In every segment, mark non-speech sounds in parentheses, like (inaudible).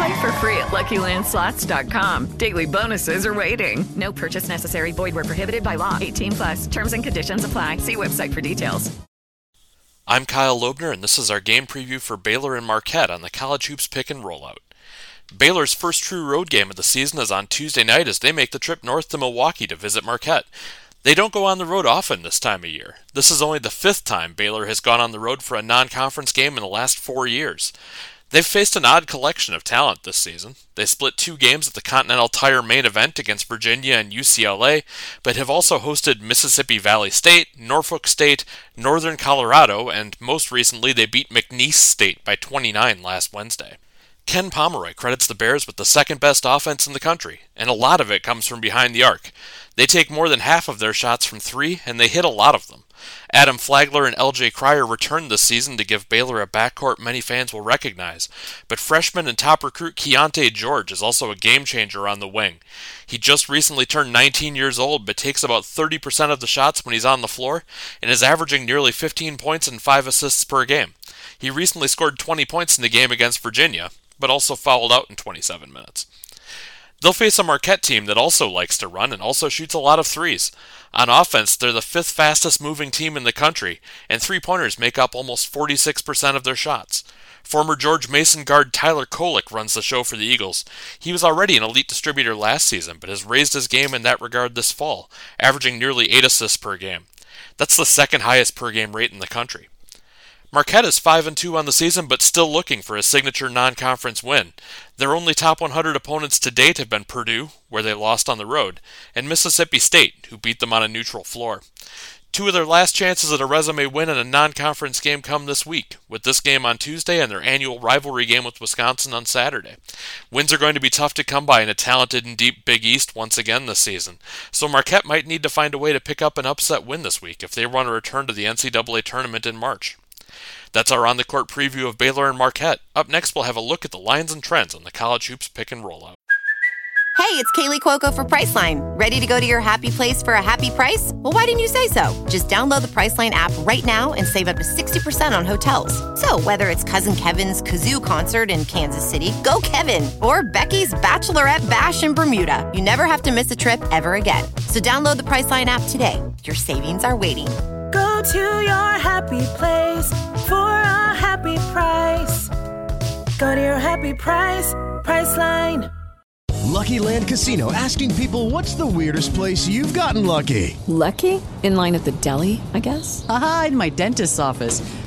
Play for free at LuckyLandSlots.com. Daily bonuses are waiting. No purchase necessary. Void where prohibited by law. 18 plus. Terms and conditions apply. See website for details. I'm Kyle Loebner, and this is our game preview for Baylor and Marquette on the College Hoops Pick and Rollout. Baylor's first true road game of the season is on Tuesday night as they make the trip north to Milwaukee to visit Marquette. They don't go on the road often this time of year. This is only the fifth time Baylor has gone on the road for a non conference game in the last four years. They've faced an odd collection of talent this season. They split two games at the Continental Tire main event against Virginia and UCLA, but have also hosted Mississippi Valley State, Norfolk State, Northern Colorado, and most recently they beat McNeese State by 29 last Wednesday. Ken Pomeroy credits the Bears with the second best offense in the country, and a lot of it comes from behind the arc. They take more than half of their shots from three, and they hit a lot of them. Adam Flagler and LJ Cryer returned this season to give Baylor a backcourt many fans will recognize, but freshman and top recruit Keyonte George is also a game changer on the wing. He just recently turned 19 years old, but takes about 30% of the shots when he's on the floor, and is averaging nearly 15 points and 5 assists per game. He recently scored 20 points in the game against Virginia, but also fouled out in 27 minutes. They'll face a Marquette team that also likes to run and also shoots a lot of threes. On offense, they're the fifth fastest moving team in the country, and three pointers make up almost 46% of their shots. Former George Mason guard Tyler Kolek runs the show for the Eagles. He was already an elite distributor last season, but has raised his game in that regard this fall, averaging nearly 8 assists per game. That's the second highest per game rate in the country. Marquette is 5 and 2 on the season, but still looking for a signature non conference win. Their only top 100 opponents to date have been Purdue, where they lost on the road, and Mississippi State, who beat them on a neutral floor. Two of their last chances at a resume win in a non conference game come this week, with this game on Tuesday and their annual rivalry game with Wisconsin on Saturday. Wins are going to be tough to come by in a talented and deep Big East once again this season, so Marquette might need to find a way to pick up an upset win this week if they want to return to the NCAA tournament in March. That's our on the court preview of Baylor and Marquette. Up next, we'll have a look at the lines and trends on the college hoops pick and. Hey, Hey, it's Kaley Cuoco for Priceline. Ready to go to your happy place for a happy price? Well, why didn't you say so? Just download the Priceline app right now and save up to 60% on hotels. So, whether it's Cousin Kevin's Kazoo concert in Kansas City, go Kevin, or Becky's Bachelorette Bash in Bermuda, you never have to miss a trip ever again. So, download the Priceline app today. Your savings are waiting. Go to your happy place for a happy price. Go to your happy price, Priceline. Lucky Land Casino asking people what's the weirdest place you've gotten lucky? Lucky? In line at the deli, I guess? Aha, in my dentist's office.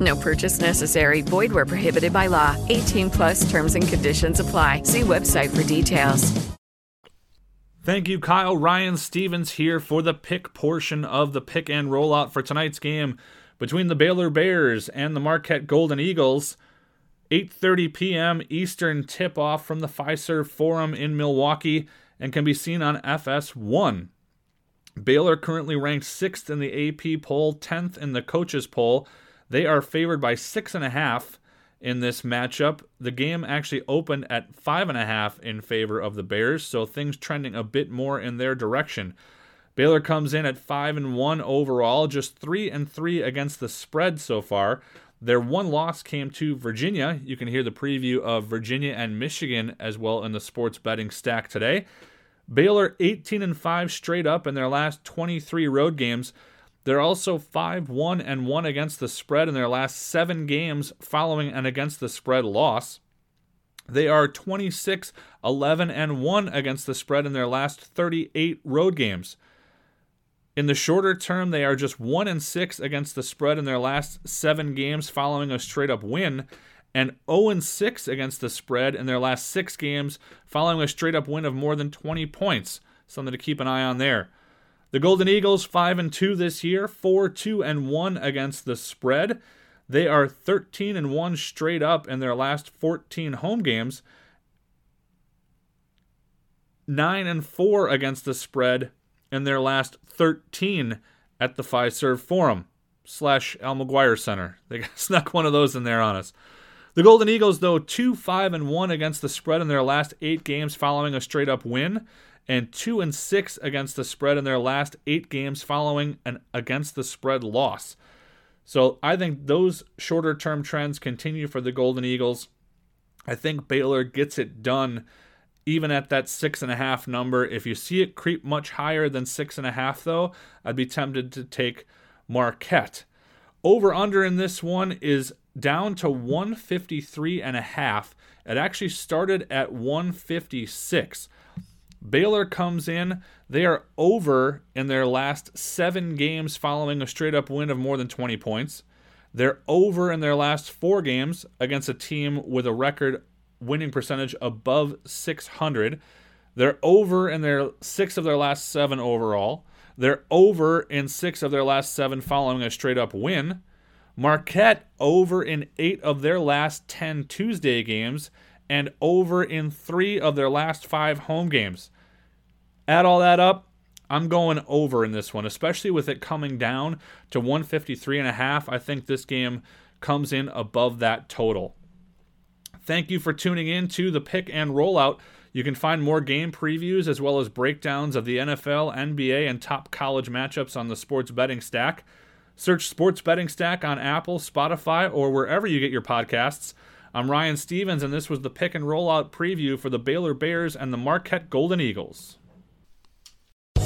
No purchase necessary. Void where prohibited by law. 18 plus terms and conditions apply. See website for details. Thank you, Kyle. Ryan Stevens here for the pick portion of the pick and rollout for tonight's game between the Baylor Bears and the Marquette Golden Eagles. 8:30 p.m. Eastern tip-off from the Fiserv Forum in Milwaukee and can be seen on FS1. Baylor currently ranked sixth in the AP poll, 10th in the coaches poll. They are favored by six and a half in this matchup. The game actually opened at five and a half in favor of the Bears, so things trending a bit more in their direction. Baylor comes in at five and one overall, just three and three against the spread so far. Their one loss came to Virginia. You can hear the preview of Virginia and Michigan as well in the sports betting stack today. Baylor 18 and 5 straight up in their last 23 road games. They're also 5 1 and 1 against the spread in their last 7 games following an against the spread loss. They are 26 11 and 1 against the spread in their last 38 road games. In the shorter term, they are just 1 and 6 against the spread in their last 7 games following a straight up win and 0 and 6 against the spread in their last 6 games following a straight up win of more than 20 points. Something to keep an eye on there. The Golden Eagles 5 and 2 this year, 4 2 and 1 against the spread. They are 13 and 1 straight up in their last 14 home games. 9 and 4 against the spread in their last 13 at the Fiserv Forum slash Al McGuire Center. (laughs) They snuck one of those in there on us. The Golden Eagles, though, 2 5 and 1 against the spread in their last eight games following a straight up win, and 2 and 6 against the spread in their last eight games following an against the spread loss. So I think those shorter term trends continue for the Golden Eagles. I think Baylor gets it done even at that six and a half number. If you see it creep much higher than six and a half, though, I'd be tempted to take Marquette. Over under in this one is down to 153 and a half. It actually started at 156. Baylor comes in. They are over in their last seven games following a straight up win of more than 20 points. They're over in their last four games against a team with a record winning percentage above 600. They're over in their six of their last seven overall. They're over in six of their last seven following a straight up win. Marquette over in eight of their last 10 Tuesday games and over in three of their last five home games. Add all that up, I'm going over in this one, especially with it coming down to 153 and a half. I think this game comes in above that total. Thank you for tuning in to the pick and rollout. You can find more game previews as well as breakdowns of the NFL, NBA, and top college matchups on the Sports Betting Stack. Search Sports Betting Stack on Apple, Spotify, or wherever you get your podcasts. I'm Ryan Stevens, and this was the pick and rollout preview for the Baylor Bears and the Marquette Golden Eagles.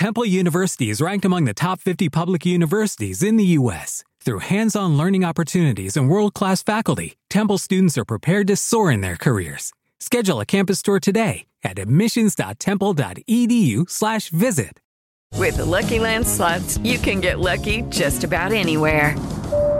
Temple University is ranked among the top 50 public universities in the U.S. Through hands-on learning opportunities and world-class faculty, Temple students are prepared to soar in their careers. Schedule a campus tour today at admissions.temple.edu/visit. With the Lucky Land slots, you can get lucky just about anywhere.